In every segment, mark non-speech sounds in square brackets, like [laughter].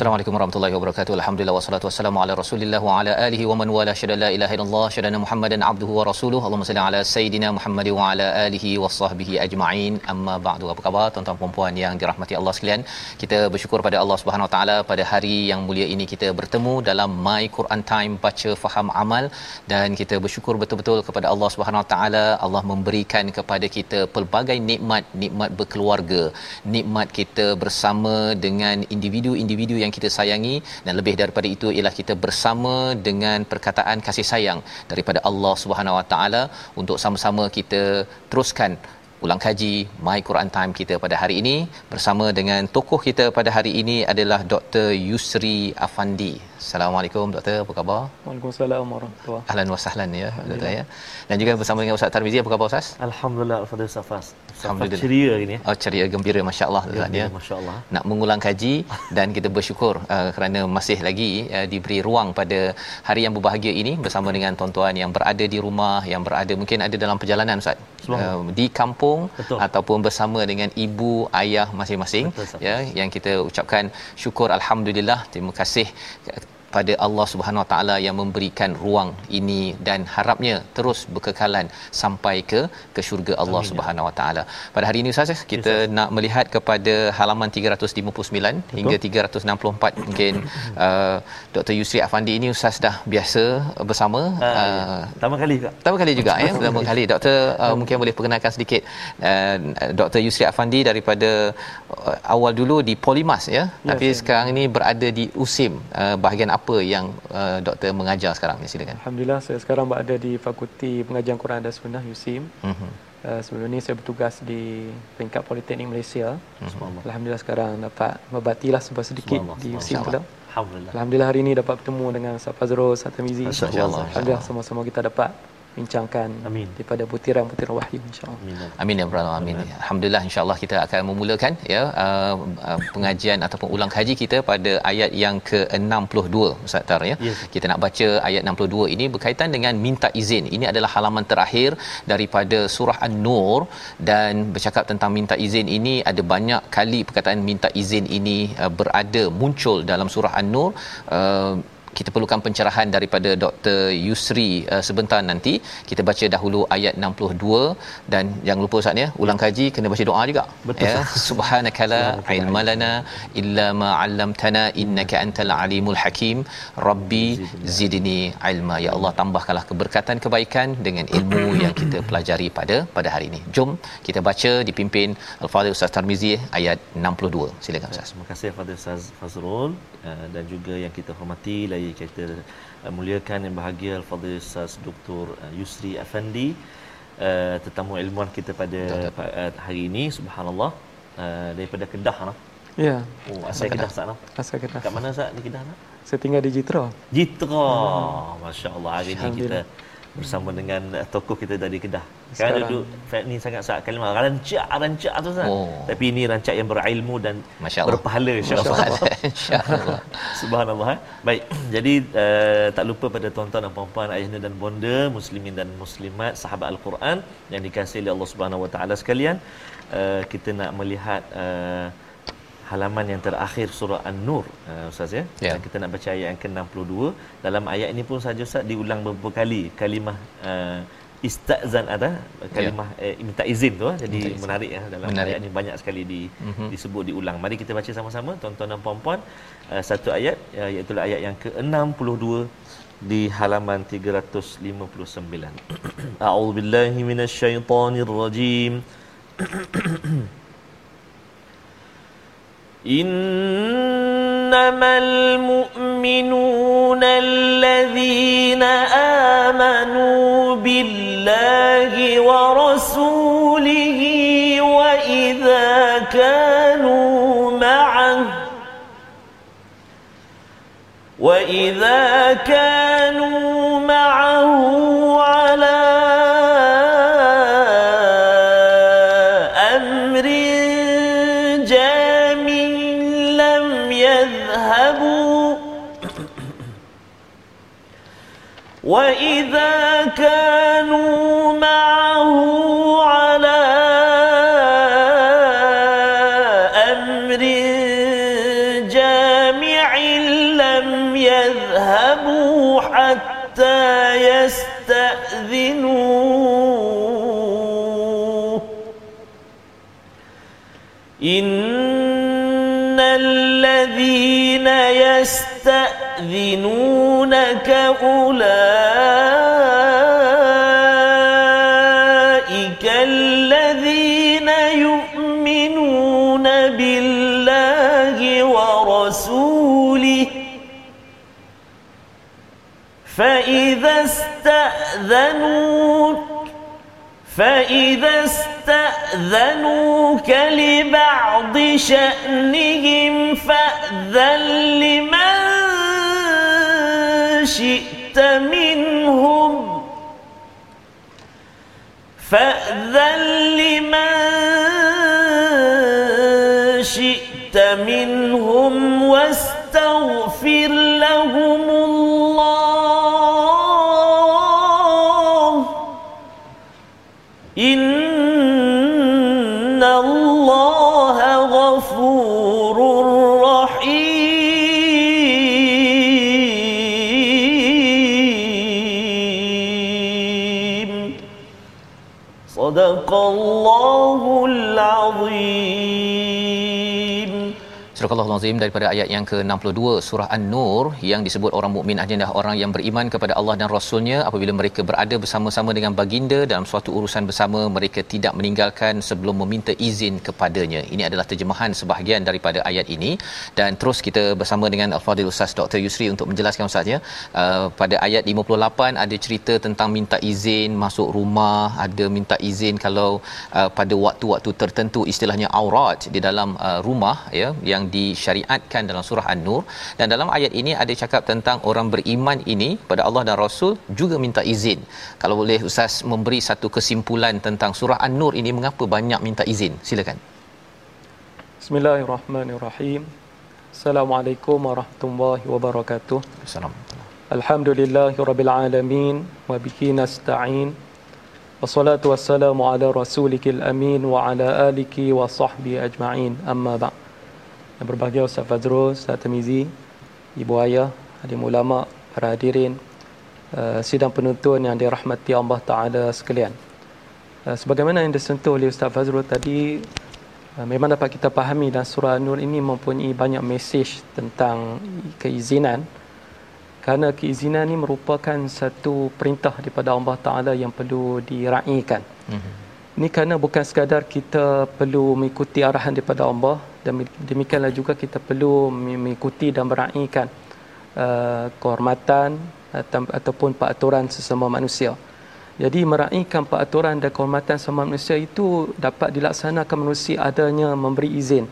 Assalamualaikum warahmatullahi wabarakatuh. Alhamdulillah wassalatu wassalamu ala Rasulillah wa ala alihi wa man wala syada la ilaha illallah syadana Muhammadan abduhu wa rasuluhu. Allahumma salli ala sayidina Muhammad wa ala alihi wa sahbihi ajma'in. Amma ba'du. Apa khabar tuan-tuan dan puan yang dirahmati Allah sekalian? Kita bersyukur pada Allah Subhanahu wa taala pada hari yang mulia ini kita bertemu dalam My Quran Time baca faham amal dan kita bersyukur betul-betul kepada Allah Subhanahu wa taala Allah memberikan kepada kita pelbagai nikmat, nikmat berkeluarga, nikmat kita bersama dengan individu-individu yang kita sayangi dan lebih daripada itu ialah kita bersama dengan perkataan kasih sayang daripada Allah Subhanahu Wa Taala untuk sama-sama kita teruskan ulang kaji My Quran Time kita pada hari ini bersama dengan tokoh kita pada hari ini adalah Dr. Yusri Afandi. Assalamualaikum doktor, apa khabar? Waalaikumsalam warahmatullahi Ahlan wa sahlan ya doktor ya. Dan juga bersama dengan Ustaz Tarmizi, apa khabar Ustaz? Alhamdulillah Al-Fadhil Safas Alhamdulillah. ceria ini Oh ceria gembira masya-Allah ya. Masya-Allah nak mengulang kaji dan kita bersyukur uh, kerana masih lagi uh, diberi ruang pada hari yang berbahagia ini bersama dengan tuan-tuan yang berada di rumah yang berada mungkin ada dalam perjalanan ustaz uh, di kampung Betul. ataupun bersama dengan ibu ayah masing-masing Betul, ya yang kita ucapkan syukur alhamdulillah terima kasih pada Allah Subhanahu Wa Taala yang memberikan ruang ini dan harapnya terus berkekalan sampai ke ke syurga Allah ya. Subhanahu Wa Taala. Pada hari ini Ustaz kita Ustaz. nak melihat kepada halaman 359 hingga 364 mungkin [coughs] uh, Dr Yusri Afandi ini Ustaz dah biasa bersama ya. uh, Pertama kali juga Pertama kali juga ya, pertama kali. Doktor uh, mungkin boleh perkenalkan sedikit uh, Dr Yusri Afandi daripada uh, awal dulu di Polimas ya, tapi saya- sekarang ini berada di USIM. Uh, bahagian apa yang uh, doktor mengajar sekarang ni silakan. Alhamdulillah saya sekarang berada di Fakulti Pengajian Quran dan Sunnah USIM. Mhm. Uh, sebelum ni saya bertugas di peringkat Politeknik Malaysia. Subhanallah Alhamdulillah sekarang dapat membaktilah sebuah sedikit di USIM pula. Alhamdulillah Alhamdulillah hari ini dapat bertemu dengan Ustaz Fazrul, Ustaz Tamizi. Masya-Allah. Alhamdulillah sama-sama kita dapat bincangkan Amin. daripada butiran-butiran wahyu insya-Allah. Amin Amin ya rabbal alamin. Alhamdulillah insyaallah kita akan memulakan ya uh, uh, pengajian ataupun ulang kaji kita pada ayat yang ke-62 Ustaz Tar ya. Ya. Kita nak baca ayat 62 ini berkaitan dengan minta izin. Ini adalah halaman terakhir daripada surah An-Nur dan bercakap tentang minta izin ini ada banyak kali perkataan minta izin ini uh, berada muncul dalam surah An-Nur uh, kita perlukan pencerahan daripada Dr. Yusri uh, sebentar nanti. Kita baca dahulu ayat 62 dan jangan lupa Ustaz ya, ulang kaji kena baca doa juga. Betul, ya. Subhanakala ilma lana illa ma 'allamtana innaka antal alimul hakim. Rabbi zidni ilma. Ya Allah tambahkanlah keberkatan kebaikan dengan ilmu yang kita pelajari pada pada hari ini. Jom kita baca dipimpin Al-Fadhil Ustaz Tarmizi ayat 62. Silakan Ustaz. Terima kasih kepada Ustaz Fazrul uh, dan juga yang kita hormati lagi kita uh, muliakan yang bahagia Al-Fadhil Ustaz Dr. uh, Yusri Afandi uh, tetamu ilmuwan kita pada uh, hari ini subhanallah uh, daripada Kedah nah. Ya, Oh, asal Kedah Ustaz nah. asal kita. Kat mana Ustaz di Kedah nah? Saya tinggal di Jitra. Jitra. Masya-Allah hari ini kita Bersama dengan uh, tokoh kita dari Kedah. Kan Sekarang. duduk ni sangat sangat kalimah rancak rancak tu Ustaz. Oh. Tapi ini rancak yang berilmu dan Masya Allah. berpahala insya-Allah. Insya-Allah. [laughs] Subhanallah. eh. Baik. [clears throat] Jadi uh, tak lupa pada tuan-tuan dan puan-puan ayahanda dan bonda, muslimin dan muslimat, sahabat al-Quran yang dikasihi oleh Allah Subhanahu Wa Taala sekalian, uh, kita nak melihat uh, halaman yang terakhir surah An-Nur uh, Ustaz ya. Ya. Dan kita nak baca ayat yang ke-62. Dalam ayat ini pun saja Ustaz diulang beberapa kali kalimah uh, istazan ada kalimah yeah. eh, minta izin tu jadi minta izin. menarik ya dalam menarik. ayat ini banyak sekali di mm-hmm. disebut diulang mari kita baca sama-sama tuan-tuan dan puan-puan uh, satu ayat uh, iaitu ayat yang ke-62 di halaman 359 [clears throat] a'udzubillahi minasyaitonirrajim [clears throat] إنما المؤمنون الذين آمنوا بالله ورسوله وإذا كانوا معه وإذا كانوا معه كانوا معه على أمر جامع لم يذهبوا حتى يستأذنوه. إن الذين يستأذنونك أولئك فإذا استأذنوك فإذا استأذنوك لبعض شأنهم فأذن لمن شئت منهم فأذن Surah Allah Azim daripada ayat yang ke-62 surah An-Nur yang disebut orang mukmin adalah orang yang beriman kepada Allah dan Rasulnya apabila mereka berada bersama-sama dengan baginda dalam suatu urusan bersama mereka tidak meninggalkan sebelum meminta izin kepadanya. Ini adalah terjemahan sebahagian daripada ayat ini dan terus kita bersama dengan Al-Fadhil Ustaz Dr. Yusri untuk menjelaskan Ustaz ya. Uh, pada ayat 58 ada cerita tentang minta izin masuk rumah, ada minta izin kalau uh, pada waktu-waktu tertentu istilahnya aurat di dalam uh, rumah ya yang disyariatkan dalam surah An-Nur dan dalam ayat ini ada cakap tentang orang beriman ini pada Allah dan Rasul juga minta izin. Kalau boleh ustaz memberi satu kesimpulan tentang surah An-Nur ini mengapa banyak minta izin? Silakan. Bismillahirrahmanirrahim. Assalamualaikum warahmatullahi wabarakatuh. Assalamualaikum. Alhamdulillahirabbil alamin wa bihi nasta'in. Wassalatu wassalamu ala rasulikil amin wa ala alihi wa sahbihi ajma'in. Amma ba' yang berbahagia Ustaz Fazrul, Ustaz Tamizi, Ibu Ayah, Hadim Ulama, para hadirin, uh, sidang penuntun yang dirahmati Allah Ta'ala sekalian. Uh, sebagaimana yang disentuh oleh Ustaz Fazrul tadi, uh, memang dapat kita pahami dan surah Nur ini mempunyai banyak mesej tentang keizinan kerana keizinan ini merupakan satu perintah daripada Allah Ta'ala yang perlu diraihkan. Mm-hmm. Ini kerana bukan sekadar kita perlu mengikuti arahan daripada Allah dan demikianlah juga kita perlu mengikuti dan meraihkan uh, kehormatan atau, ataupun peraturan sesama manusia. Jadi meraihkan peraturan dan kehormatan sesama manusia itu dapat dilaksanakan manusia adanya memberi izin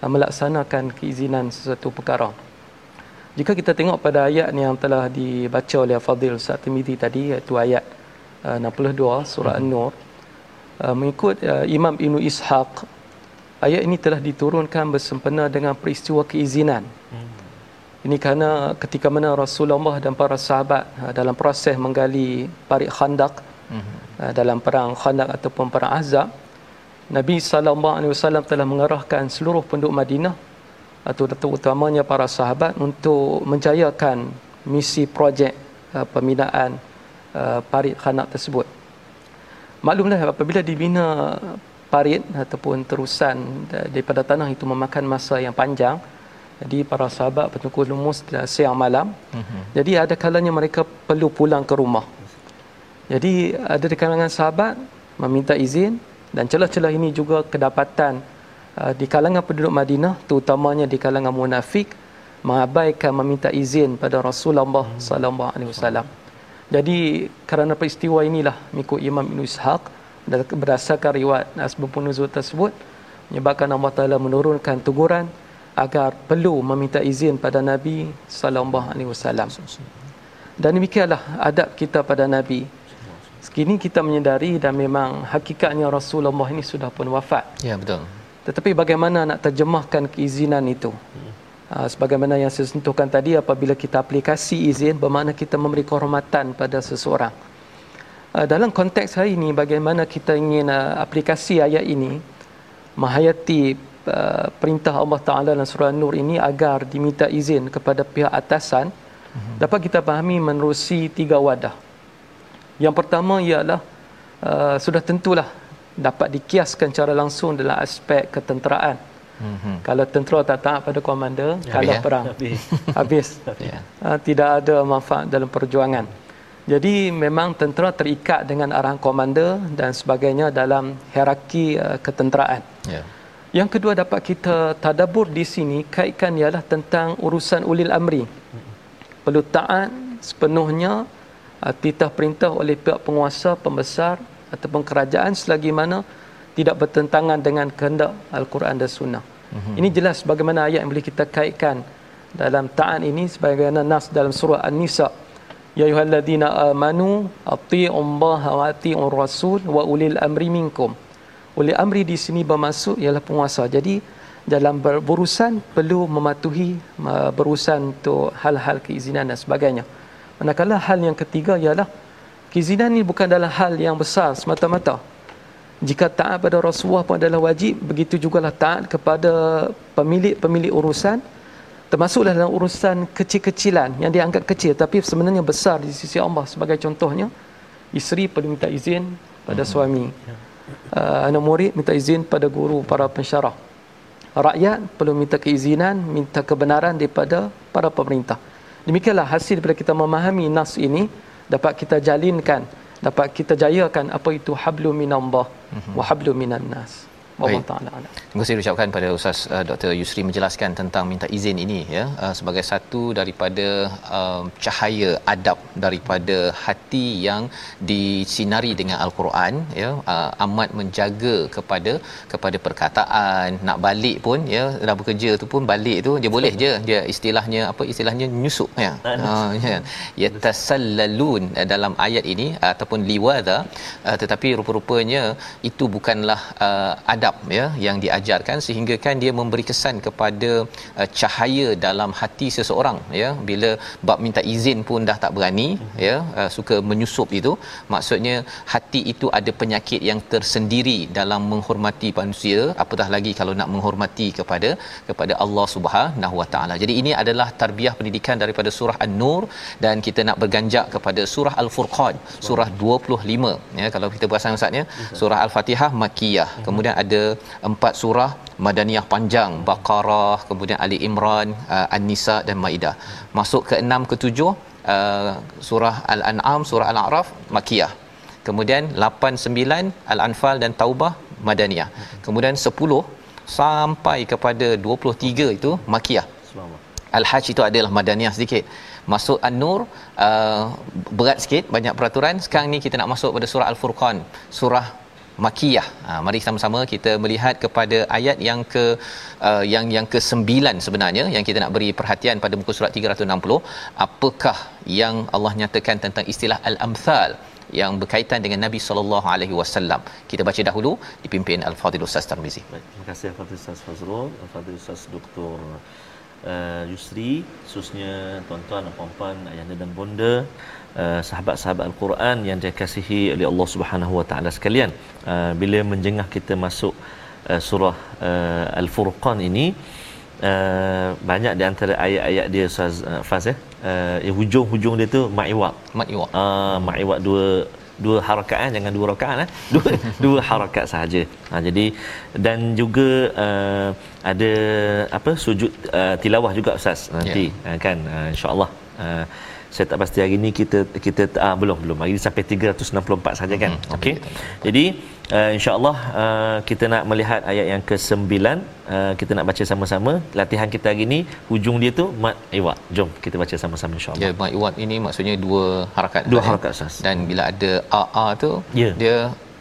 uh, melaksanakan keizinan sesuatu perkara. Jika kita tengok pada ayat yang telah dibaca oleh Fadil Ustaz Tirmizi tadi iaitu ayat uh, 62 surah hmm. An-Nur uh, mengikut uh, Imam Ibn Ishaq ayat ini telah diturunkan bersempena dengan peristiwa keizinan. Hmm. Ini kerana ketika mana Rasulullah dan para sahabat ha, dalam proses menggali parit khandak hmm. dalam perang khandak ataupun perang azab, Nabi sallallahu alaihi wasallam telah mengarahkan seluruh penduduk Madinah atau terutamanya para sahabat untuk menjayakan misi projek uh, pembinaan uh, parit khandak tersebut. maklumlah apabila dibina parit ataupun terusan daripada tanah itu memakan masa yang panjang jadi para sahabat bertungkus lumus siang malam uh-huh. jadi ada kalanya mereka perlu pulang ke rumah jadi ada di kalangan sahabat meminta izin dan celah-celah ini juga kedapatan uh, di kalangan penduduk Madinah terutamanya di kalangan munafik mengabaikan meminta izin pada Rasulullah sallallahu alaihi wasallam. Jadi kerana peristiwa inilah mengikut Imam Ibn Ishaq berdasarkan riwayat asbab nuzul tersebut menyebabkan Allah Taala menurunkan teguran agar perlu meminta izin pada Nabi sallallahu alaihi wasallam. Dan demikianlah adab kita pada Nabi. Sekini kita menyedari dan memang hakikatnya Rasulullah ini sudah pun wafat. Ya betul. Tetapi bagaimana nak terjemahkan keizinan itu? Uh, sebagaimana yang saya sentuhkan tadi apabila kita aplikasi izin bermakna kita memberi kehormatan pada seseorang. Uh, dalam konteks hari ini bagaimana kita ingin uh, aplikasi ayat ini menghayati uh, perintah Allah Taala dalam surah Nur ini agar diminta izin kepada pihak atasan uh-huh. dapat kita pahami menerusi tiga wadah. Yang pertama ialah uh, sudah tentulah dapat dikiaskan secara langsung dalam aspek ketenteraan. Mm-hmm. Kalau tentera tak taat pada komander, ya, kalah ya. perang. Habis. habis. [laughs] yeah. uh, tidak ada manfaat dalam perjuangan. Jadi memang tentera terikat dengan arahan komander dan sebagainya dalam hierarki uh, ketenteraan. Yeah. Yang kedua dapat kita tadabur di sini kaitkan ialah tentang urusan ulil amri. Perlu taat sepenuhnya uh, titah perintah oleh pihak penguasa, pembesar ataupun kerajaan selagi mana tidak bertentangan dengan kehendak Al-Quran dan Sunnah. Mm-hmm. Ini jelas bagaimana ayat yang boleh kita kaitkan dalam ta'an ini sebagaimana nas dalam surah An-Nisa. Ya ayyuhalladzina amanu atti'ullaha wa atti'ur rasul wa ulil amri minkum. Ulil amri di sini bermaksud ialah penguasa. Jadi dalam berurusan perlu mematuhi berurusan untuk hal-hal keizinan dan sebagainya. Manakala hal yang ketiga ialah keizinan ini bukan dalam hal yang besar semata-mata jika taat pada Rasulullah pun adalah wajib begitu jugalah taat kepada pemilik-pemilik urusan termasuklah dalam urusan kecil-kecilan yang dianggap kecil tapi sebenarnya besar di sisi Allah sebagai contohnya isteri perlu minta izin pada hmm. suami. Uh, anak murid minta izin pada guru para pensyarah. Rakyat perlu minta keizinan minta kebenaran daripada para pemerintah. Demikianlah hasil daripada kita memahami nas ini dapat kita jalinkan dapat kita jayakan apa itu hablu minallah mm-hmm. wa hablu minan nas Allah Taala. Terima kasih ucapkan pada Ustaz uh, Dr. Yusri menjelaskan tentang minta izin ini ya uh, sebagai satu daripada uh, cahaya adab daripada hati yang disinari dengan al-Quran ya uh, amat menjaga kepada kepada perkataan nak balik pun ya dah bekerja tu pun balik tu dia boleh je dia istilahnya apa istilahnya nyusuk ya. Uh, ya. Yatasallalun uh, dalam ayat ini uh, ataupun liwada uh, tetapi rupa-rupanya itu bukanlah uh, adab ya yang diajarkan sehingga kan dia memberi kesan kepada uh, cahaya dalam hati seseorang ya. Bila bab minta izin pun dah tak berani mm-hmm. ya uh, suka menyusup itu. Maksudnya hati itu ada penyakit yang tersendiri dalam menghormati manusia. Apatah lagi kalau nak menghormati kepada kepada Allah Subhanahu Wa Taala. Jadi ini adalah tarbiyah pendidikan daripada surah An-Nur dan kita nak berganjak kepada surah Al-Furqan surah 25 ya. Kalau kita perasan ustaznya surah Al-Fatihah makkiyah. Mm-hmm. kemudian ada empat surah Madaniyah panjang Baqarah kemudian Ali Imran uh, An-Nisa dan Maidah. Masuk ke enam ke tujuh uh, surah Al-An'am surah Al-A'raf Makiyah kemudian 8 9 Al-Anfal dan Taubah Madaniyah. Kemudian 10 sampai kepada 23 itu Makiyah Al-Hajj itu adalah Madaniyah sedikit. Masuk An-Nur uh, berat sikit banyak peraturan. Sekarang ni kita nak masuk pada surah Al-Furqan surah makiyah. Ha, mari sama-sama kita melihat kepada ayat yang ke uh, yang yang ke-9 sebenarnya yang kita nak beri perhatian pada muka surat 360 apakah yang Allah nyatakan tentang istilah al-amthal yang berkaitan dengan Nabi sallallahu alaihi wasallam. Kita baca dahulu dipimpin Al-Fadhil Ustaz Tarmizi. Terima kasih Al-Fadhil Ustaz Fazrul, Al-Fadhil Ustaz Dr. Uh, Yusri, khususnya tuan-tuan dan puan-puan ayah dan bonda uh, sahabat-sahabat Al-Quran yang dikasihi oleh Allah Subhanahu Wa Taala sekalian. Uh, bila menjengah kita masuk uh, surah uh, Al-Furqan ini uh, banyak di antara ayat-ayat dia Ustaz uh, Faz eh uh, hujung-hujung dia tu. Ma'iwaq. Ah uh, ma'iwaq dua dua harakat eh jangan dua rakaat eh [laughs] dua dua harakat sahaja ha, jadi dan juga uh, ada apa sujud uh, tilawah juga ustaz nanti yeah. uh, kan uh, insyaallah uh, saya tak pasti hari ini kita kita ah, belum belum. Hari ini sampai 364 saja kan? Hmm, okey. Jadi uh, insyaallah uh, kita nak melihat ayat yang ke-9 uh, kita nak baca sama-sama. Latihan kita hari ini hujung dia tu mat iwat jom kita baca sama-sama insyaallah. Ya mat iwat ini maksudnya dua harakat. Dua harakat dan bila ada a a tu yeah. dia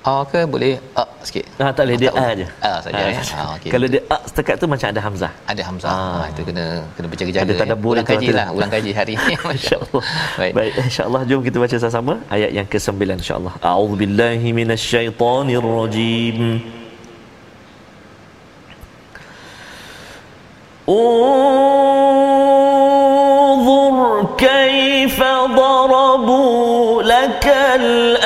A ke boleh A sikit. Ah tak boleh dia A aja. A saja ya. Ah, okay. Kalau dia A setakat tu macam ada hamzah. Ada hamzah. Ah. Ha, itu kena kena berjaga-jaga. Ada tanda ya. ulang kaji lah, ulang kaji hari ini [laughs] masya-Allah. [laughs] Baik. Baik, insya-Allah jom kita baca sama-sama ayat yang ke-9 insya-Allah. A'udzubillahi minasyaitonirrajim. انظر كيف ضربوا لك الأمثال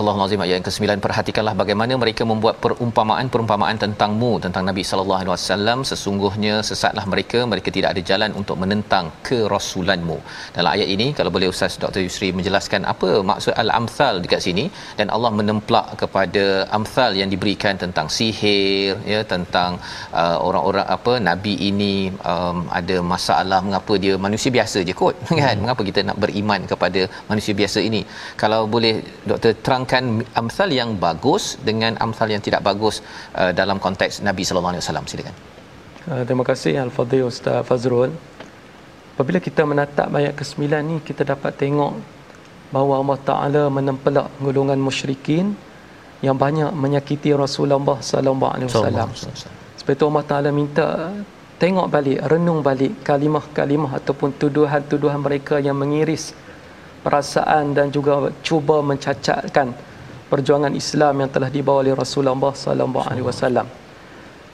Surah Al-Azim ayat yang ke-9 perhatikanlah bagaimana mereka membuat perumpamaan-perumpamaan tentangmu tentang Nabi sallallahu alaihi wasallam sesungguhnya sesatlah mereka mereka tidak ada jalan untuk menentang kerasulanmu. Dalam ayat ini kalau boleh Ustaz Dr. Yusri menjelaskan apa maksud al-amsal dekat sini dan Allah menemplak kepada amsal yang diberikan tentang sihir ya tentang uh, orang-orang apa nabi ini um, ada masalah mengapa dia manusia biasa je kot [laughs] kan mengapa kita nak beriman kepada manusia biasa ini kalau boleh Dr. terang terangkan amsal yang bagus dengan amsal yang tidak bagus uh, dalam konteks Nabi sallallahu alaihi wasallam silakan. Uh, terima kasih al-fadhil Ustaz Fazrul. Apabila kita menatap ayat ke-9 ni kita dapat tengok bahawa Allah Taala menempelak golongan musyrikin yang banyak menyakiti Rasulullah sallallahu alaihi wasallam. Sebab itu Allah Taala minta tengok balik, renung balik kalimah-kalimah ataupun tuduhan-tuduhan mereka yang mengiris perasaan dan juga cuba mencacatkan perjuangan Islam yang telah dibawa oleh Rasulullah sallallahu alaihi wasallam.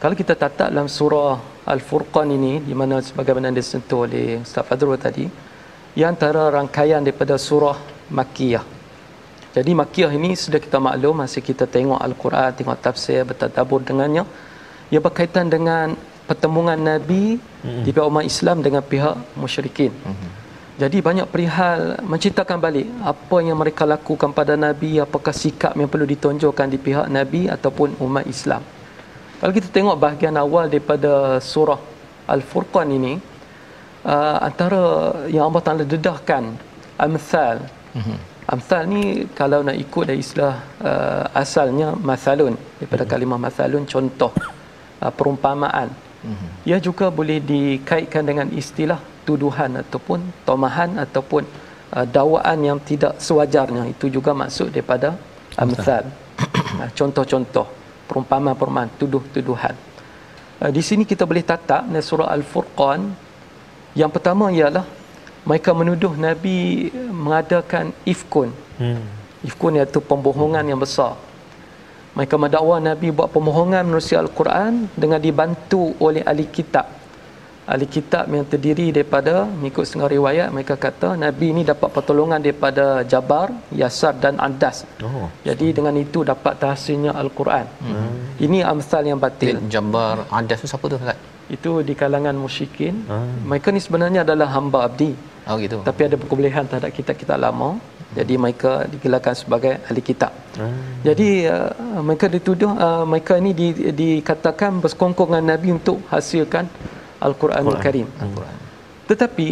Kalau kita tatap dalam surah Al-Furqan ini di mana sebagaimana disentuh oleh Ustaz Fadrul tadi, ia antara rangkaian daripada surah Makkiyah. Jadi Makkiyah ini sudah kita maklum masih kita tengok Al-Quran, tengok tafsir, bertadabur dengannya. Ia berkaitan dengan pertemuan Nabi mm-hmm. di pihak umat Islam dengan pihak musyrikin. Mm-hmm. Jadi banyak perihal menceritakan balik apa yang mereka lakukan pada Nabi, apakah sikap yang perlu ditonjolkan di pihak Nabi ataupun umat Islam. Kalau kita tengok bahagian awal daripada surah Al-Furqan ini, uh, antara yang Allah Ta'ala dedahkan, Amthal. Mm-hmm. Amthal ni kalau nak ikut dari istilah uh, asalnya, Mathalun. Daripada mm-hmm. kalimah Mathalun, contoh, uh, perumpamaan. Mm-hmm. Ia juga boleh dikaitkan dengan istilah tuduhan ataupun tomahan ataupun uh, dakwaan yang tidak sewajarnya. Itu juga maksud daripada amsal. uh, [coughs] contoh-contoh perumpamaan-perumpamaan tuduh-tuduhan. Uh, di sini kita boleh tatap dalam surah al-furqan. Yang pertama ialah mereka menuduh nabi mengadakan ifkun. Hmm. ifkun iaitu pembohongan yang besar. Mereka mendakwa nabi buat pembohongan menerusi al-Quran dengan dibantu oleh ahli kitab ahli kitab yang terdiri daripada mengikut setengah riwayat mereka kata nabi ini dapat pertolongan daripada Jabar, Yasar dan Andas. Oh. Jadi dengan itu dapat tahsinnya al-Quran. Hmm. Ini amsal yang batil. Jabar, Andas tu siapa tu Ustaz? Itu di kalangan musyrikin. Hmm. Mereka ni sebenarnya adalah hamba abdi. Oh gitu. Tapi ada perkebolehan terhadap kitab-kitab lama. Jadi mereka digelarkan sebagai ahli kitab. Hmm. Jadi uh, mereka dituduh uh, mereka ini di, dikatakan bersekongkong dengan Nabi untuk hasilkan Al-Quranul Karim. Al-Quran. Tetapi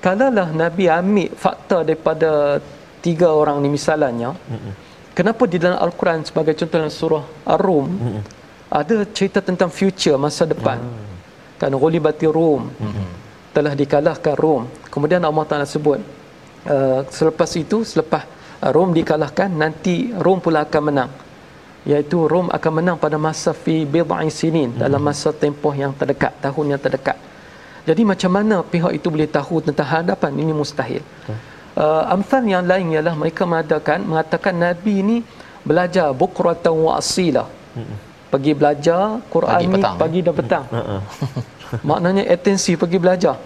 kalaulah Nabi ambil fakta daripada tiga orang ni misalnya, mm-hmm. kenapa di dalam Al-Quran sebagai contoh dalam surah Ar-Rum mm-hmm. ada cerita tentang future masa depan. Mm-hmm. Kan gulibati Rum. Mm-hmm. Telah dikalahkan Rom. Kemudian Allah Taala sebut uh, selepas itu selepas Rom dikalahkan nanti Rom pula akan menang iaitu Rom akan menang pada masa fi bid'in sinin hmm. dalam masa tempoh yang terdekat tahun yang terdekat jadi macam mana pihak itu boleh tahu tentang hadapan ini mustahil hmm. uh, amsal yang lain ialah mereka mengatakan mengatakan nabi ini belajar bukratan wa asila hmm. pergi belajar Quran pagi, ni petang, pagi dan petang hmm. [laughs] [laughs] maknanya atensi pergi belajar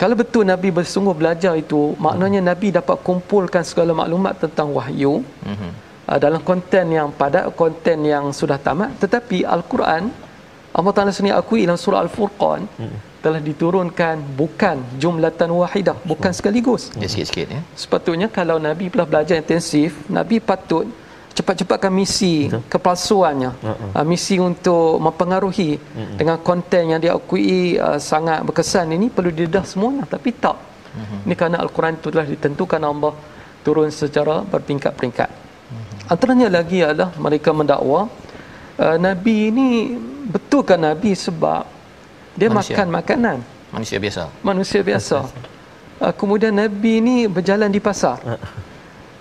kalau betul Nabi bersungguh belajar itu maknanya Nabi dapat kumpulkan segala maklumat tentang wahyu mm-hmm. Uh, dalam konten yang padat konten yang sudah tamat tetapi Al-Quran Allah Taala sendiri akui dalam surah Al-Furqan mm-hmm. telah diturunkan bukan jumlatan wahidah bukan sekaligus ya sikit-sikit ya sepatutnya kalau Nabi telah belajar intensif Nabi patut cepat-cepatkan misi Betul. kepalsuannya uh-uh. misi untuk mempengaruhi uh-uh. dengan konten yang diakui uh, sangat berkesan ini perlu didedah semuanya tapi tak uh-huh. ini kerana Al-Quran itu telah ditentukan Allah turun secara berpingkat-peringkat. Antaranya lagi adalah mereka mendakwa uh, Nabi ini betulkan Nabi sebab dia manusia. makan makanan manusia biasa manusia biasa uh, kemudian Nabi ini berjalan di pasar uh-huh.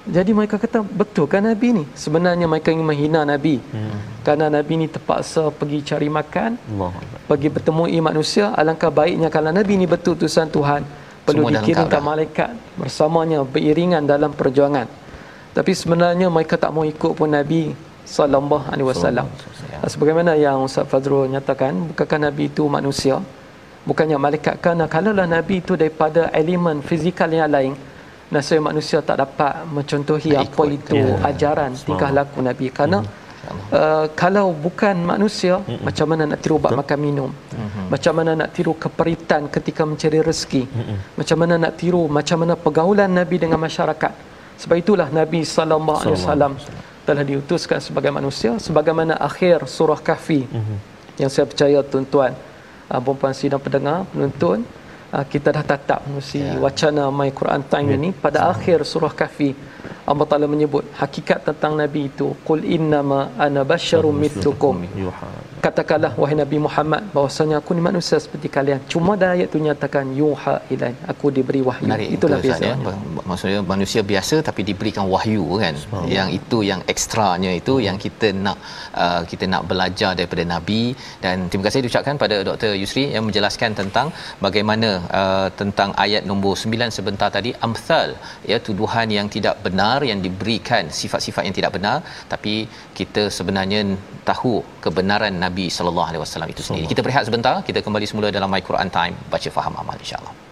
Jadi mereka kata betul kan Nabi ni? Sebenarnya mereka ingin menghina Nabi. Hmm. Karena Nabi ni terpaksa pergi cari makan, Allah. pergi bertemu manusia. Alangkah baiknya kalau Nabi ni betul tusan Tuhan, perlu Semua dikirimkan malaikat bersamanya beriringan dalam perjuangan. Tapi sebenarnya mereka tak mau ikut pun Nabi sallallahu alaihi wasallam. Sebagaimana yang Ustaz Fazrul nyatakan, bukankah Nabi itu manusia? Bukannya malaikat kerana kalaulah Nabi itu daripada elemen fizikal yang lain, nasib manusia tak dapat mencontohi tak apa ikut. itu ya. ajaran tingkah laku Nabi kerana hmm. Uh, kalau bukan manusia mm-hmm. macam mana nak tiru bab makan minum mm-hmm. macam mana nak tiru keperitan ketika mencari rezeki mm-hmm. macam mana nak tiru macam mana pergaulan nabi dengan masyarakat sebab itulah nabi sallallahu alaihi wasallam telah diutuskan sebagai manusia sebagaimana akhir surah kahfi mm-hmm. yang saya percaya tuan-tuan uh, puan-puan sidang pendengar penonton uh, kita dah tatap menerusi yeah. wacana My Quran Time yeah. ini pada yeah. akhir surah Kahfi Allah Taala menyebut hakikat tentang nabi itu qul innama ana basyarum mithlukum. katakanlah wahai nabi Muhammad bahwasanya aku ni manusia seperti kalian. Cuma dah ayat tu nyatakan yuha ilai aku diberi wahyu. Menarik, itulah biasa. ya. maksudnya manusia biasa tapi diberikan wahyu kan? Yang itu yang ekstranya itu hmm. yang kita nak uh, kita nak belajar daripada nabi. Dan terima kasih diucapkan pada Dr Yusri yang menjelaskan tentang bagaimana uh, tentang ayat nombor 9 sebentar tadi. Amsal ya tuduhan yang tidak benar yang diberikan sifat-sifat yang tidak benar tapi kita sebenarnya tahu kebenaran Nabi sallallahu alaihi wasallam itu sendiri. Kita berehat sebentar, kita kembali semula dalam My Quran Time baca faham amal insya-Allah.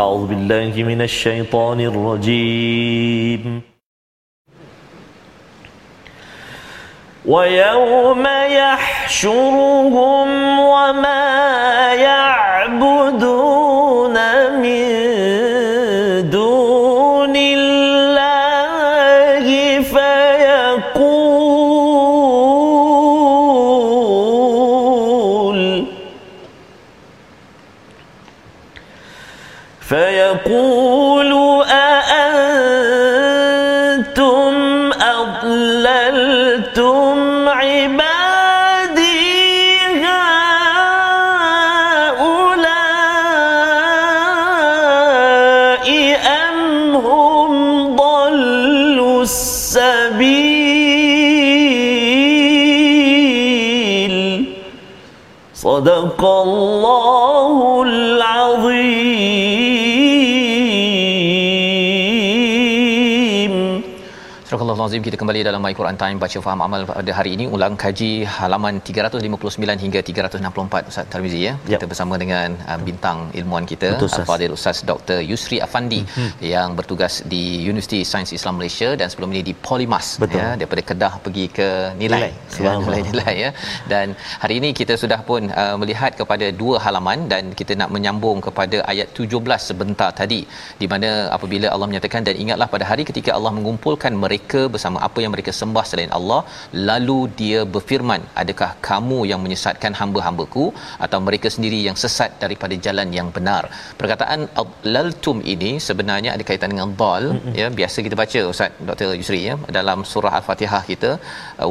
أعوذ بالله من الشيطان الرجيم. ويوم يحشرهم وما يعبدون الله Astagfirullahalazim kita kembali dalam My Quran Time baca faham amal pada hari ini ulang kaji halaman 359 hingga 364 Ustaz Tarmizi ya. Kita yep. bersama dengan uh, bintang ilmuan kita Al-Fadhil Ustaz Dr. Yusri Afandi hmm. yang bertugas di Universiti Sains Islam Malaysia dan sebelum ini di Polimas ya daripada Kedah pergi ke Nilai. Nilai, ya, nilai, nilai ya. Dan hari ini kita sudah pun uh, melihat kepada dua halaman dan kita nak menyambung kepada ayat 17 sebentar tadi di mana apabila Allah menyatakan dan ingatlah pada hari ketika Allah mengumpulkan mereka bersama apa yang mereka sembah selain Allah lalu dia berfirman adakah kamu yang menyesatkan hamba-hambaku atau mereka sendiri yang sesat daripada jalan yang benar? Perkataan laltum ini sebenarnya ada kaitan dengan dal mm-hmm. ya. Biasa kita baca ustaz Dr Yusri ya dalam surah al-Fatihah kita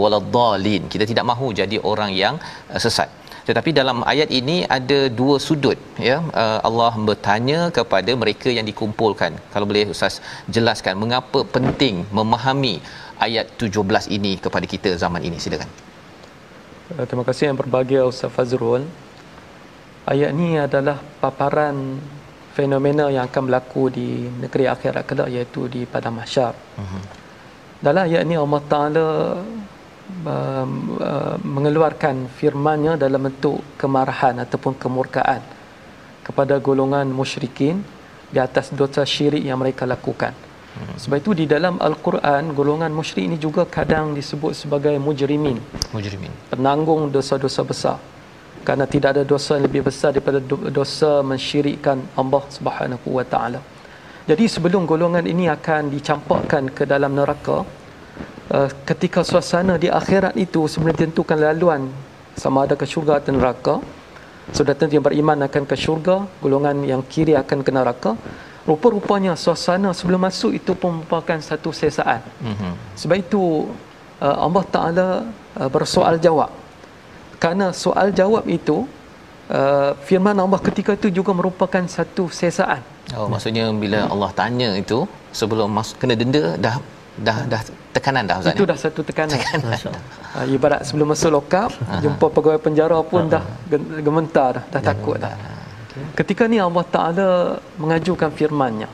waladhalin kita tidak mahu jadi orang yang uh, sesat tetapi dalam ayat ini ada dua sudut ya. Uh, Allah bertanya kepada mereka yang dikumpulkan. Kalau boleh ustaz jelaskan mengapa penting memahami ayat 17 ini kepada kita zaman ini. Silakan. Uh, terima kasih yang berbahagia Ustaz Fazrul. Ayat ini adalah paparan fenomena yang akan berlaku di negeri akhirat kelak iaitu di padang mahsyar. Uh-huh. dalam ayat ini Allah Taala uh, mengeluarkan firman-Nya dalam bentuk kemarahan ataupun kemurkaan kepada golongan musyrikin di atas dosa syirik yang mereka lakukan. Hmm. Sebab itu di dalam Al-Quran golongan musyrik ini juga kadang disebut sebagai mujrimin. Mujrimin. Penanggung dosa-dosa besar. Karena tidak ada dosa yang lebih besar daripada dosa mensyirikkan Allah Subhanahu wa taala. Jadi sebelum golongan ini akan dicampakkan ke dalam neraka, uh, ketika suasana di akhirat itu sebenarnya tentukan laluan. Sama ada ke syurga atau neraka. Sudah tentu yang beriman akan ke syurga golongan yang kiri akan ke neraka. Rupa-rupanya suasana sebelum masuk itu pun merupakan satu sesaan mm-hmm. sebab itu uh, Allah Ta'ala uh, bersoal jawab. Kerana soal jawab itu uh, firman Allah ketika itu juga merupakan satu sesaan oh, maksudnya bila Allah tanya itu sebelum masuk kena denda dah dah dah tekanan dah Ustaz. Itu dah satu tekanan. tekanan. Uh, ibarat sebelum masuk lokap, jumpa pegawai penjara pun uh-huh. dah gementar dah, dah takut dah. Okay. Ketika ni Allah Taala mengajukan firman-Nya.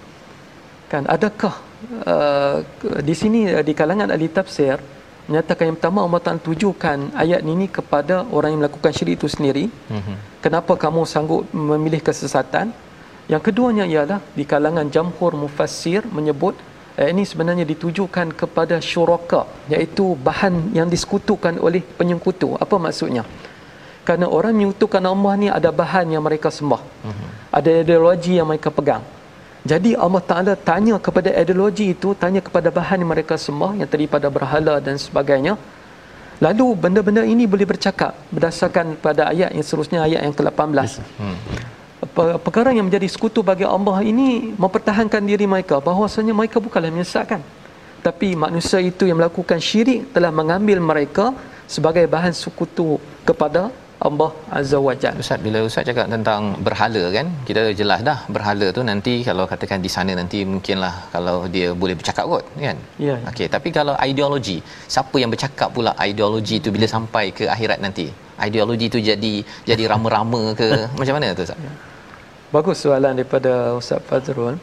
Kan adakah uh, di sini uh, di kalangan ahli tafsir menyatakan yang pertama Allah Taala tujukan ayat ini kepada orang yang melakukan syirik itu sendiri. Uh-huh. Kenapa kamu sanggup memilih kesesatan? Yang keduanya ialah di kalangan jamhur mufassir menyebut eh, ini sebenarnya ditujukan kepada syuraka iaitu bahan yang disekutukan oleh penyekutu. Apa maksudnya? Kerana orang menyekutukan Allah ni ada bahan yang mereka sembah. Uh-huh. ada ideologi yang mereka pegang. Jadi Allah Ta'ala tanya kepada ideologi itu tanya kepada bahan yang mereka sembah yang daripada berhala dan sebagainya. Lalu benda-benda ini boleh bercakap berdasarkan pada ayat yang seterusnya ayat yang ke-18 hmm perkara yang menjadi sekutu bagi Allah ini mempertahankan diri mereka bahawasanya mereka bukanlah menyesatkan. Tapi manusia itu yang melakukan syirik telah mengambil mereka sebagai bahan sekutu kepada Allah Azza wa Jalla. Ustaz bila Ustaz cakap tentang berhala kan kita jelas dah berhala tu nanti kalau katakan di sana nanti mungkinlah kalau dia boleh bercakap kot kan. Ya. ya. Okey tapi kalau ideologi siapa yang bercakap pula ideologi tu bila sampai ke akhirat nanti? Ideologi tu jadi jadi [laughs] rama-rama ke macam mana tu Ustaz? Ya. Bagus soalan daripada Ustaz Fazrul.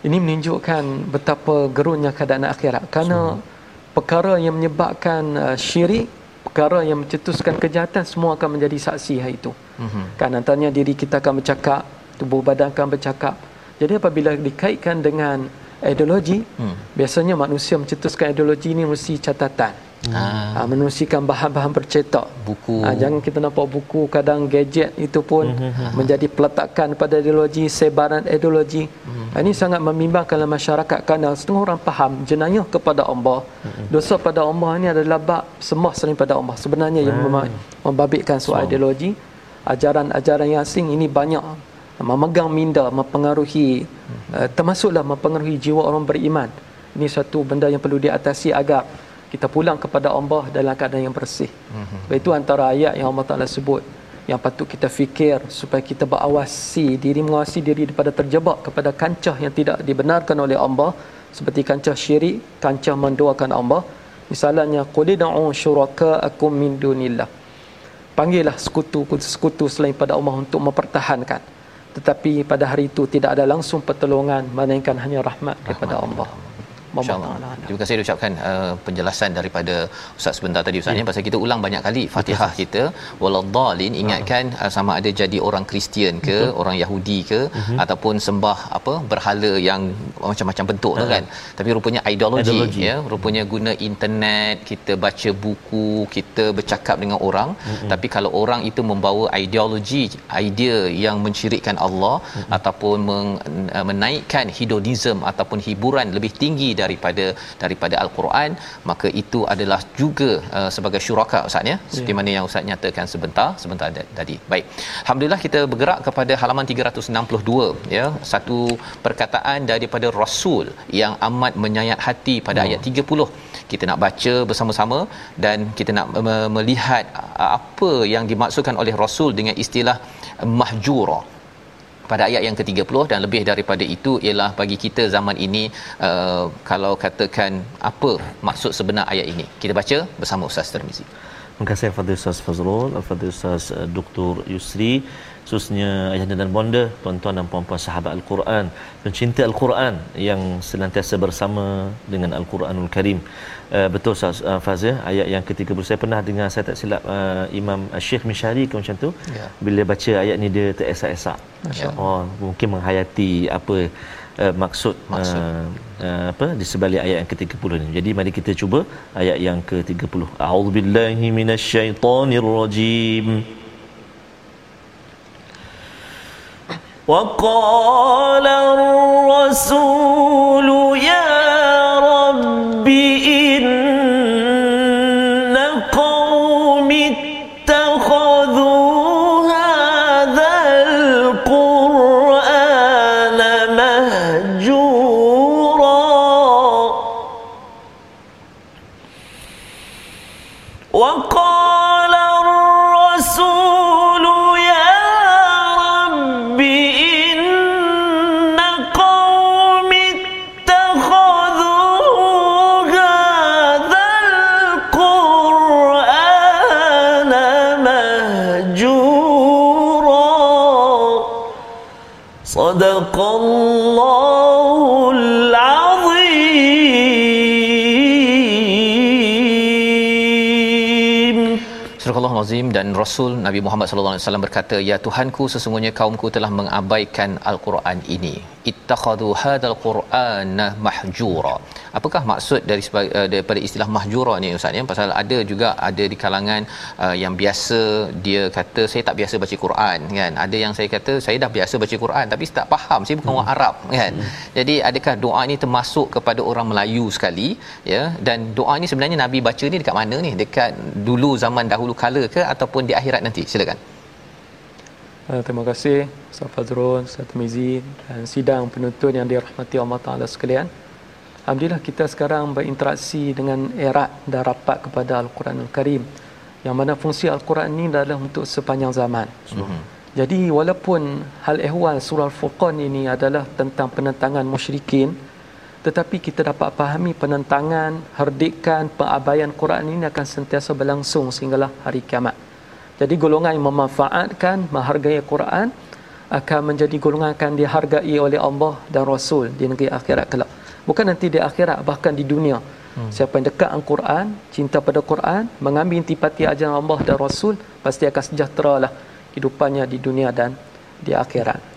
Ini menunjukkan betapa gerunnya keadaan akhirat. Kerana Semua. perkara yang menyebabkan uh, syirik, perkara yang mencetuskan kejahatan, semua akan menjadi saksi hari itu. Mm-hmm. Kan antaranya diri kita akan bercakap, tubuh badan akan bercakap. Jadi apabila dikaitkan dengan ideologi, mm. biasanya manusia mencetuskan ideologi ini mesti catatan. Hmm. Ha, menusikan bahan-bahan bercetak buku ha, jangan kita nampak buku kadang gadget itu pun hmm. menjadi peletakan pada ideologi sebaran ideologi hmm. ha, ini sangat membimbangkan masyarakat kerana setengah orang faham jenayah kepada Allah hmm. dosa pada Allah ini adalah bab semua selain pada Allah sebenarnya hmm. yang membabitkan soal so. ideologi ajaran-ajaran yang asing ini banyak memegang minda mempengaruhi hmm. uh, termasuklah mempengaruhi jiwa orang beriman ini satu benda yang perlu diatasi agar kita pulang kepada Allah dalam keadaan yang bersih. Mm-hmm. Itu antara ayat yang Allah Taala sebut yang patut kita fikir supaya kita berawasi diri mengawasi diri daripada terjebak kepada kancah yang tidak dibenarkan oleh Allah seperti kancah syirik, kancah mendoakan Allah. Misalnya qulid'u syuraka'akum min dunillah. Panggillah sekutu-sekutu selain pada Allah untuk mempertahankan. Tetapi pada hari itu tidak ada langsung pertolongan melainkan hanya rahmat daripada Allah. Allah. InsyaAllah. Terima kasih ucapkan uh, penjelasan daripada Ustaz sebentar tadi Ustaz ya. pasal kita ulang banyak kali Fatihah kita waladhdallin ingatkan uh, sama ada jadi orang Kristian ke Betul. orang Yahudi ke uh-huh. ataupun sembah apa berhala yang macam-macam bentuk uh-huh. tu kan tapi rupanya ideologi, ideologi. ya rupanya guna internet kita baca buku kita bercakap dengan orang uh-huh. tapi kalau orang itu membawa ideologi idea yang mensyirikkan Allah uh-huh. ataupun meng, uh, menaikkan hedonism ataupun hiburan lebih tinggi daripada daripada al-Quran maka itu adalah juga uh, sebagai syuraka ustaz ya? Seperti yeah. mana yang ustaz nyatakan sebentar sebentar tadi. Baik. Alhamdulillah kita bergerak kepada halaman 362 ya? Satu perkataan daripada rasul yang amat menyayat hati pada oh. ayat 30 kita nak baca bersama-sama dan kita nak melihat apa yang dimaksudkan oleh rasul dengan istilah mahjura pada ayat yang ke-30 dan lebih daripada itu ialah bagi kita zaman ini uh, kalau katakan apa maksud sebenar ayat ini kita baca bersama Ustaz Termizi Terima kasih Fadil Ustaz Fazrul, Fadil Ustaz uh, Dr. Yusri khususnya ayahanda dan bonda tuan-tuan dan puan-puan sahabat Al-Quran pencinta Al-Quran yang senantiasa bersama dengan Al-Quranul Karim uh, betul Ustaz uh, Faz ya ayat yang ketiga saya pernah dengar saya tak silap uh, Imam Syekh Mishari ke macam tu ya. bila baca ayat ni dia teresak-esak oh mungkin menghayati apa uh, maksud, maksud. Uh, uh, apa di sebalik ayat yang ke-30 ni. Jadi mari kita cuba ayat yang ke-30. A'udzubillahi minasyaitonirrajim. rajim. وقال الرسول يا এখন Al-Azim dan Rasul Nabi Muhammad sallallahu alaihi wasallam berkata ya Tuhanku sesungguhnya kaumku telah mengabaikan al-Quran ini. Ittakhadhu hadzal qur'ana mahjura. Apakah maksud dari uh, daripada istilah mahjura ni ustaz ya? Pasal ada juga ada di kalangan uh, yang biasa dia kata saya tak biasa baca Quran kan? Ada yang saya kata saya dah biasa baca Quran tapi tak faham saya bukan hmm. orang Arab kan? Hmm. jadi adakah doa ini termasuk kepada orang Melayu sekali ya? Dan doa ini sebenarnya nabi baca ni dekat mana ni? Dekat dulu zaman dahulu kala ke ataupun di akhirat nanti silakan Uh, terima kasih Ustaz Fazrul, Ustaz Mizi dan sidang penuntun yang dirahmati Allah Ta'ala sekalian. Alhamdulillah kita sekarang berinteraksi dengan erat dan rapat kepada Al-Quran Al-Karim. Yang mana fungsi Al-Quran ini adalah untuk sepanjang zaman. Mm-hmm. Jadi walaupun hal ehwal surah Al-Furqan ini adalah tentang penentangan musyrikin, tetapi kita dapat fahami penentangan, herdikan, pengabaian Quran ini akan sentiasa berlangsung sehinggalah hari kiamat. Jadi golongan yang memanfaatkan, menghargai Quran akan menjadi golongan akan dihargai oleh Allah dan Rasul di negeri akhirat kelak. Bukan nanti di akhirat, bahkan di dunia. Hmm. Siapa yang dekat dengan Quran, cinta pada Quran, mengambil intipati ajaran Allah dan Rasul, pasti akan sejahtera lah hidupannya di dunia dan di akhirat.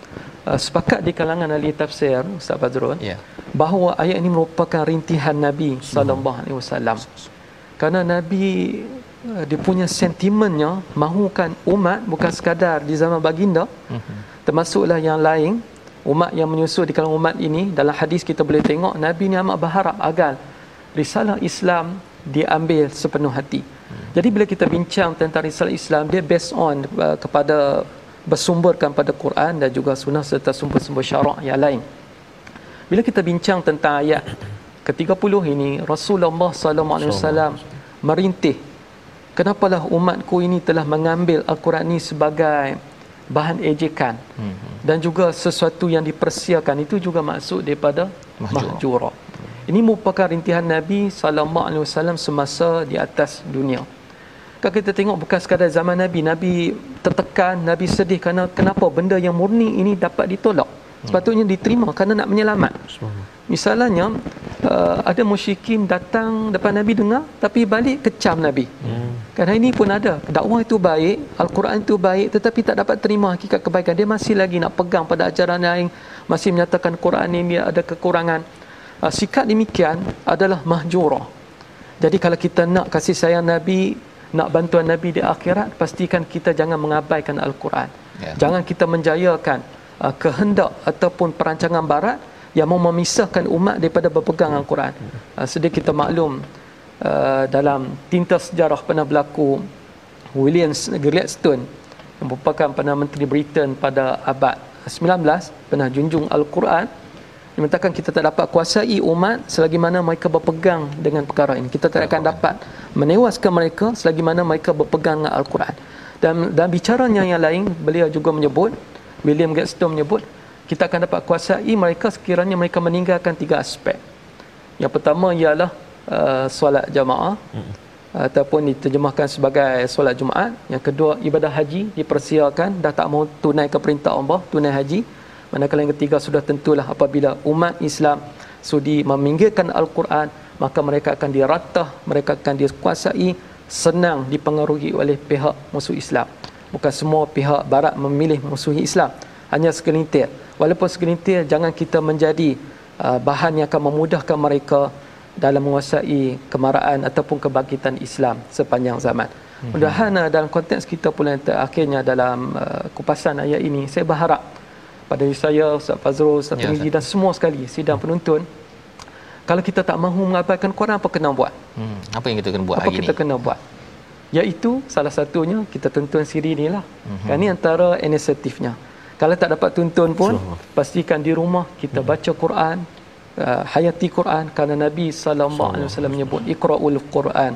Uh, sepakat di kalangan ahli tafsir Ustaz Fazrul yeah. bahawa ayat ini merupakan rintihan Nabi sallallahu alaihi wasallam. Kerana Nabi Eh, dia punya sentimennya mahukan umat bukan sekadar di zaman baginda mhm. termasuklah yang lain umat yang menyusul di kalangan umat ini dalam hadis kita boleh tengok Nabi ni amat berharap agar risalah Islam diambil sepenuh hati hmm. jadi bila kita bincang tentang risalah Islam dia based on uh, kepada bersumberkan pada Quran dan juga sunnah serta sumber-sumber syarak yang lain bila kita bincang tentang ayat ke-30 ini Rasulullah sallallahu alaihi wasallam merintih kenapalah umatku ini telah mengambil Al-Quran ini sebagai bahan ejekan hmm. dan juga sesuatu yang dipersiakan itu juga maksud daripada mahjura. Ini merupakan rintihan Nabi sallallahu alaihi wasallam semasa di atas dunia. Kalau kita tengok bukan sekadar zaman Nabi, Nabi tertekan, Nabi sedih kerana kenapa benda yang murni ini dapat ditolak. Sepatutnya diterima kerana nak menyelamat. Misalnya uh, ada musyrikin datang depan Nabi dengar tapi balik kecam Nabi. Hmm. Kan ini pun ada. Dakwah itu baik, Al-Quran itu baik tetapi tak dapat terima hakikat kebaikan. Dia masih lagi nak pegang pada ajaran lain, masih menyatakan Quran ini ada kekurangan. Uh, sikap demikian adalah mahjurah. Jadi kalau kita nak kasih sayang Nabi, nak bantuan Nabi di akhirat, pastikan kita jangan mengabaikan Al-Quran. Yeah. Jangan kita menjayakan uh, kehendak ataupun perancangan barat yang mau memisahkan umat daripada berpegang Al-Quran. Uh, sedia kita maklum uh, dalam tinta sejarah pernah berlaku William Gladstone yang merupakan Perdana Menteri Britain pada abad 19 pernah junjung Al-Quran dia mengatakan kita tak dapat kuasai umat selagi mana mereka berpegang dengan perkara ini. Kita tak akan dapat menewaskan mereka selagi mana mereka berpegang dengan Al-Quran. Dan dan bicaranya yang lain, beliau juga menyebut, William Gladstone menyebut, kita akan dapat kuasai mereka sekiranya mereka meninggalkan tiga aspek. Yang pertama ialah uh, solat jamaah hmm. ataupun diterjemahkan sebagai solat Jumaat. Yang kedua ibadah haji dipersilakan dah tak mau tunaikan perintah Allah, tunai haji. Manakala yang ketiga sudah tentulah apabila umat Islam sudi meminggirkan Al-Quran, maka mereka akan diratah, mereka akan dikuasai, senang dipengaruhi oleh pihak musuh Islam. Bukan semua pihak barat memilih musuh Islam. Hanya segelintir. Walaupun segelintir, jangan kita menjadi uh, bahan yang akan memudahkan mereka dalam menguasai kemarahan ataupun kebangkitan Islam sepanjang zaman. Mhm. Mudah-mudahan uh, dalam konteks kita pula yang terakhirnya dalam uh, kupasan ayat ini, saya berharap pada saya Ustaz Fazrul Ustaz ya, dan semua sekali sidang penonton kalau kita tak mahu mengabarkan Quran apa kena buat? Hmm, apa yang kita kena buat apa hari kita ini? kena buat? Iaitu salah satunya kita tonton siri ni lah. Hmm. kan ni antara inisiatifnya. Kalau tak dapat tonton pun so. pastikan di rumah kita hmm. baca Quran uh, hayati Quran. Kerana Nabi sallallahu alaihi wasallam menyebut iqraul Quran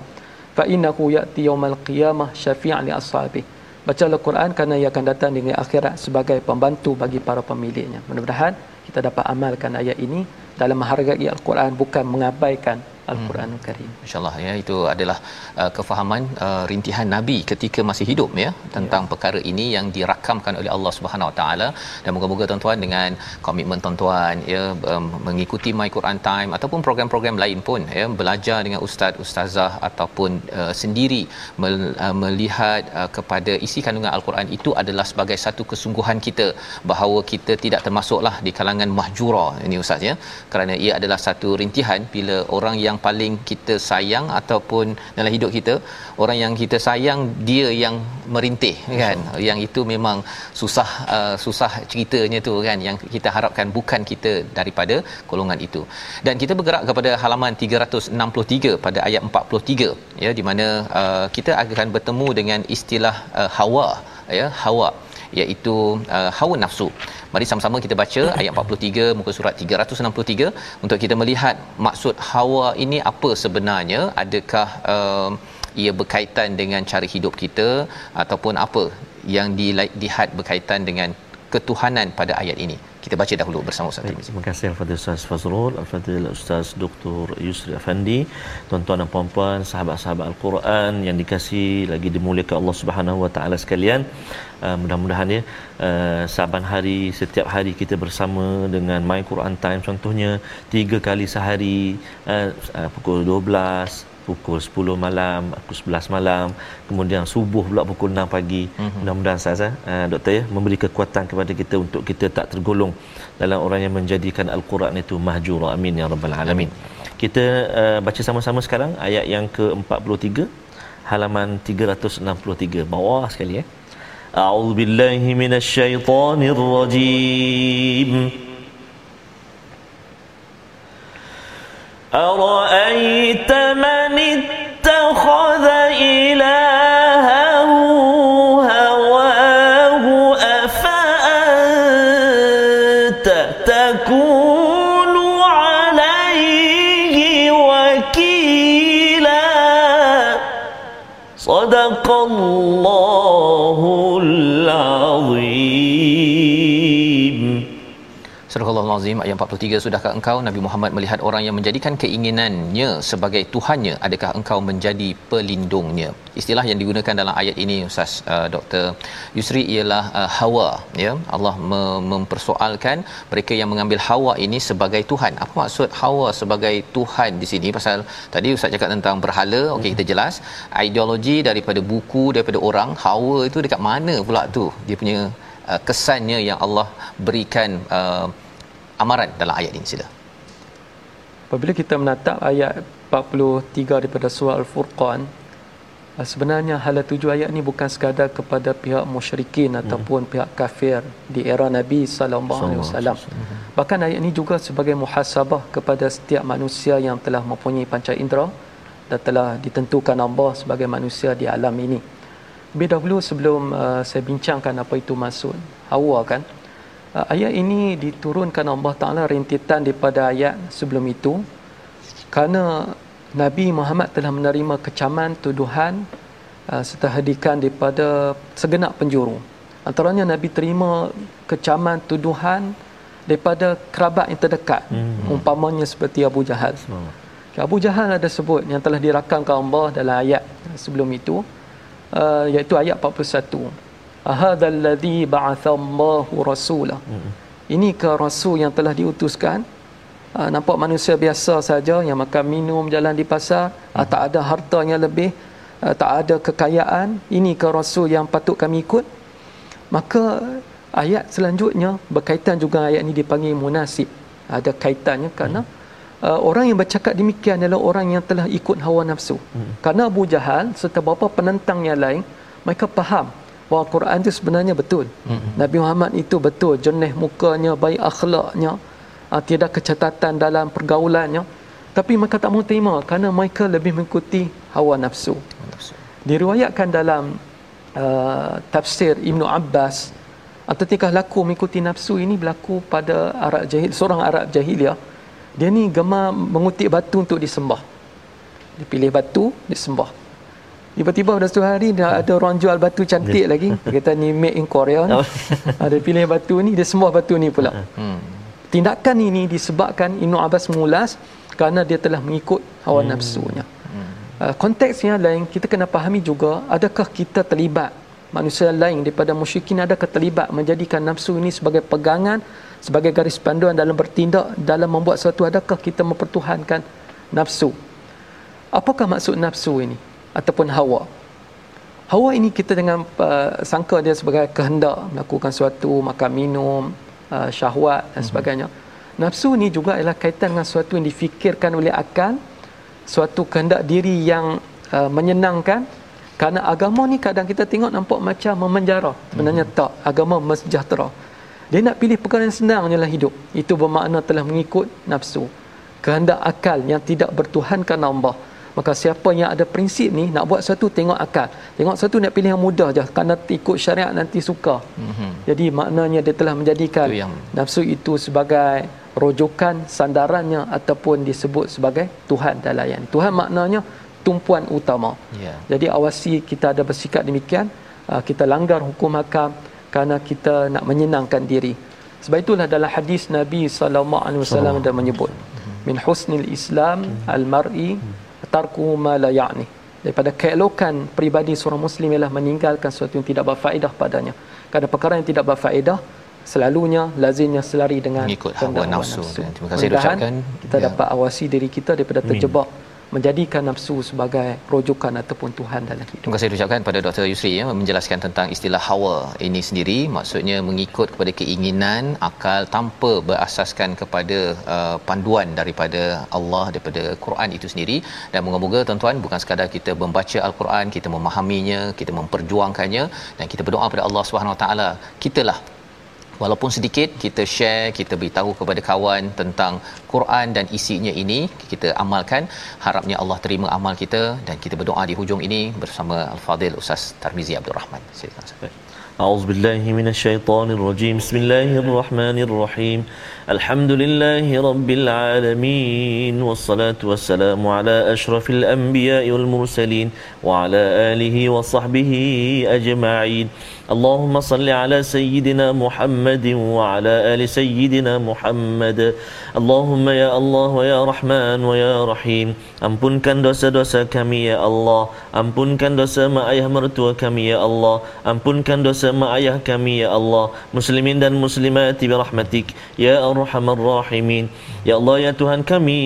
fa innahu ya'ti yaumal qiyamah syafi'an li ashabihi baca Al-Quran kerana ia akan datang di akhirat sebagai pembantu bagi para pemiliknya. Mudah-mudahan kita dapat amalkan ayat ini dalam menghargai Al-Quran bukan mengabaikan Al-Quranul Karim. Insya-Allah ya itu adalah uh, kefahaman uh, rintihan Nabi ketika masih hidup ya tentang ya. perkara ini yang dirakamkan oleh Allah Subhanahu Wa Taala dan moga-moga tuan-tuan dengan komitmen tuan-tuan ya um, mengikuti My Quran Time ataupun program-program lain pun ya belajar dengan ustaz ustazah ataupun uh, sendiri mel, uh, melihat uh, kepada isi kandungan Al-Quran itu adalah sebagai satu kesungguhan kita bahawa kita tidak termasuklah di kalangan mahjura ini ustaz ya kerana ia adalah satu rintihan bila orang yang yang paling kita sayang ataupun dalam hidup kita orang yang kita sayang dia yang merintih kan? So. yang itu memang susah uh, susah ceritanya tu kan? Yang kita harapkan bukan kita daripada golongan itu. Dan kita bergerak kepada halaman 363 pada ayat 43 ya di mana uh, kita akan bertemu dengan istilah uh, hawa ya hawa iaitu uh, hawa nafsu. Mari sama-sama kita baca ayat 43 muka surat 363 untuk kita melihat maksud hawa ini apa sebenarnya? Adakah uh, ia berkaitan dengan cara hidup kita ataupun apa yang dilihat berkaitan dengan ketuhanan pada ayat ini. Kita baca dahulu bersama Ustaz Tirmizi. Terima kasih kepada Ustaz Fazrul, Al-Fadhil Ustaz Dr. Yusri Afandi, tuan-tuan dan puan-puan, sahabat-sahabat Al-Quran yang dikasihi lagi dimuliakan Allah Subhanahu Wa Taala sekalian. Uh, mudah-mudahan ya uh, saban hari setiap hari kita bersama dengan My Quran Time contohnya tiga kali sehari uh, uh, pukul 12 pukul 10 malam, pukul 11 malam, kemudian subuh pula pukul 6 pagi. Mm-hmm. Mudah-mudahan saya uh, doktor ya memberi kekuatan kepada kita untuk kita tak tergolong dalam orang yang menjadikan al-Quran itu mahjura. Amin ya rabbal alamin. Kita uh, baca sama-sama sekarang ayat yang ke-43 halaman 363 bawah sekali ya. A'udzubillahi minasyaitonirrajim. أرأيت من اتخذ إلهه هواه أفأنت تكون عليه وكيلا صدق الله Azim ayat 43 sudahkah engkau Nabi Muhammad melihat orang yang menjadikan keinginannya sebagai tuhannya? Adakah engkau menjadi pelindungnya? Istilah yang digunakan dalam ayat ini Ustaz uh, Dr Yusri ialah uh, hawa ya. Allah mem- mempersoalkan mereka yang mengambil hawa ini sebagai tuhan. Apa maksud hawa sebagai tuhan di sini? Pasal tadi Ustaz cakap tentang berhala okey kita jelas. Ideologi daripada buku daripada orang hawa itu dekat mana pula tu? Dia punya uh, kesannya yang Allah berikan uh, amaran dalam ayat ini sila. Apabila kita menatap ayat 43 daripada surah Al-Furqan uh, sebenarnya hala tuju ayat ni bukan sekadar kepada pihak musyrikin hmm. ataupun pihak kafir di era Nabi sallallahu alaihi wasallam. Bahkan ayat ini juga sebagai muhasabah kepada setiap manusia yang telah mempunyai panca indera dan telah ditentukan Allah sebagai manusia di alam ini. Lebih dahulu sebelum uh, saya bincangkan apa itu maksud Hawa kan. Uh, ayat ini diturunkan Allah Taala rintitan daripada ayat sebelum itu kerana Nabi Muhammad telah menerima kecaman, tuduhan uh, serta hadikan daripada segenap penjuru. Antaranya Nabi terima kecaman, tuduhan daripada kerabat yang terdekat. Hmm. Umpamanya seperti Abu Jahal. Hmm. Abu Jahal ada sebut yang telah dirakamkan Allah dalam ayat sebelum itu uh, iaitu ayat 41. Ahadzal ladzi ba'athallahu rasulah. Hmm. Ini ke rasul yang telah diutuskan. uh, nampak manusia biasa saja yang makan minum jalan di pasar. Uh, tak ada hartanya lebih. Uh, tak ada kekayaan. ini ke rasul yang patut kami ikut. Maka ayat selanjutnya berkaitan juga ayat ini dipanggil munasib. Ada kaitannya kerana uh, orang yang bercakap demikian adalah orang yang telah ikut hawa nafsu. Hmm. kerana Abu Jahal serta beberapa penentang yang lain mereka faham bahawa Quran itu sebenarnya betul. Hmm. Nabi Muhammad itu betul. Jernih mukanya baik akhlaknya uh, tiada kecatatan dalam pergaulannya. Tapi mereka tak mau terima kerana mereka lebih mengikuti hawa nafsu, nafsu. diriwayatkan dalam uh, tafsir Ibnu Abbas atau tingkah laku mengikuti nafsu ini berlaku pada Arab jahil seorang Arab jahiliah dia ni gemar mengutip batu untuk disembah. Dia pilih batu disembah tiba-tiba pada satu hari dia ada orang jual batu cantik lagi. Dia kata ni made in Korea. Ni. [laughs] ada ah, pilih batu ni dia sembah batu ni pula. Hmm. tindakan ini disebabkan Ibn Abbas mengulas kerana dia telah mengikut hawa hmm. nafsunya. Hmm. Uh, konteksnya lain kita kena fahami juga adakah kita terlibat? Manusia lain daripada musyrikin ada keterlibat menjadikan nafsu ini sebagai pegangan sebagai garis panduan dalam bertindak dalam membuat sesuatu? Adakah kita mempertuhankan nafsu? Apakah maksud nafsu ini ataupun hawa hawa ini kita dengan uh, sangka dia sebagai kehendak melakukan sesuatu makan minum uh, syahwat dan mhm. sebagainya nafsu ini juga adalah kaitan dengan sesuatu yang difikirkan oleh akal suatu kehendak diri yang uh, menyenangkan kerana agama ni kadang kita tengok nampak macam memenjara. Sebenarnya hmm. tak. Agama mesejahtera. Dia nak pilih perkara yang senang je lah hidup. Itu bermakna telah mengikut nafsu. Kehendak akal yang tidak bertuhankan Allah. Maka siapa yang ada prinsip ni nak buat satu tengok akal. Tengok satu nak pilih yang mudah je kerana ikut syariat nanti suka. Mm-hmm. Jadi maknanya dia telah menjadikan itu yang... nafsu itu sebagai rojokan sandarannya ataupun disebut sebagai Tuhan dan layan. Tuhan maknanya tumpuan utama. Yeah. Jadi awasi kita ada bersikap demikian, uh, kita langgar hukum hakam kerana kita nak menyenangkan diri. Sebab itulah dalam hadis Nabi sallallahu alaihi wasallam ada menyebut min husnil Islam al-mar'i tarku ma la ya'ni. Daripada keelokan peribadi seorang muslim ialah meninggalkan sesuatu yang tidak berfaedah padanya. Kerana perkara yang tidak berfaedah selalunya lazimnya selari dengan mengikut hawa nafsu. nafsu. Terima kasih ucapkan kita ya. dapat awasi diri kita daripada terjebak Amin menjadikan nafsu sebagai rujukan ataupun Tuhan dalam hidup. Terima kasih ucapkan pada Dr. Yusri ya menjelaskan tentang istilah hawa ini sendiri maksudnya mengikut kepada keinginan akal tanpa berasaskan kepada uh, panduan daripada Allah daripada Quran itu sendiri dan moga-moga tuan-tuan bukan sekadar kita membaca al-Quran kita memahaminya kita memperjuangkannya dan kita berdoa kepada Allah Subhanahu Wa Taala kitalah walaupun sedikit kita share kita beritahu kepada kawan tentang Quran dan isinya ini kita amalkan harapnya Allah terima amal kita dan kita berdoa di hujung ini bersama Al-Fadil Ustaz Tarmizi Abdul Rahman silakan أعوذ بالله من الشيطان الرجيم بسم الله الرحمن الرحيم الحمد لله رب العالمين والصلاة والسلام على أشرف الأنبياء والمرسلين وعلى آله وصحبه أجمعين اللهم صل على سيدنا محمد وعلى آل سيدنا محمد اللهم يا الله ويا رحمن ويا رحيم ampunkan dosa-dosa kami ya Allah ampunkan dosa mak ayah mertua kami ya Allah ampunkan dosa mak ayah kami ya Allah muslimin dan muslimat bi rahmatik ya arhamar rahimin ya Allah ya Tuhan kami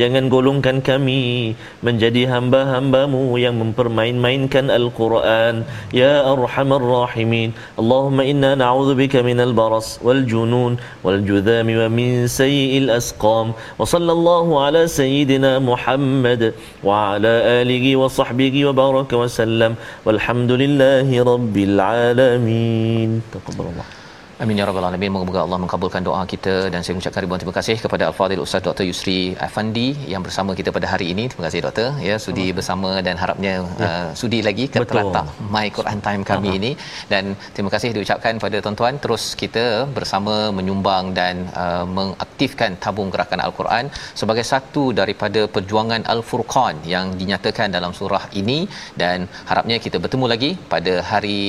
jangan golongkan kami menjadi hamba-hambamu yang mempermain-mainkan Al-Quran ya arhamar الراحمين. اللهم إنا نعوذ بك من البرص والجنون والجذام ومن سيء الأسقام. وصلى الله على سيدنا محمد وعلى آله وصحبه وبارك وسلم. والحمد لله رب العالمين. تقبل الله. Amin ya rabbal alamin. Moga-moga Allah mengabulkan doa kita dan saya mengucapkan ribuan terima kasih kepada Al-Fadhil Ustaz Dr. Yusri Afandi yang bersama kita pada hari ini. Terima kasih doktor ya sudi oh. bersama dan harapnya ya. uh, sudi lagi ke teratak My Quran Time kami uh-huh. ini dan terima kasih diucapkan pada tuan-tuan terus kita bersama menyumbang dan uh, mengaktifkan tabung gerakan Al-Quran sebagai satu daripada perjuangan Al-Furqan yang dinyatakan dalam surah ini dan harapnya kita bertemu lagi pada hari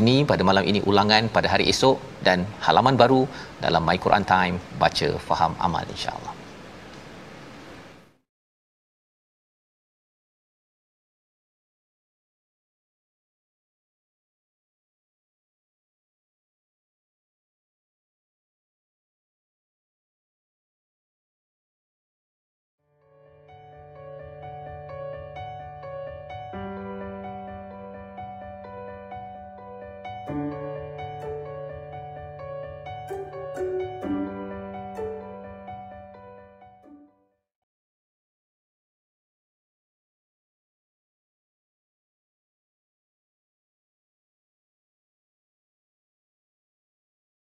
ini pada malam ini ulangan pada hari esok dan halaman baru dalam My Quran Time baca faham amal insyaallah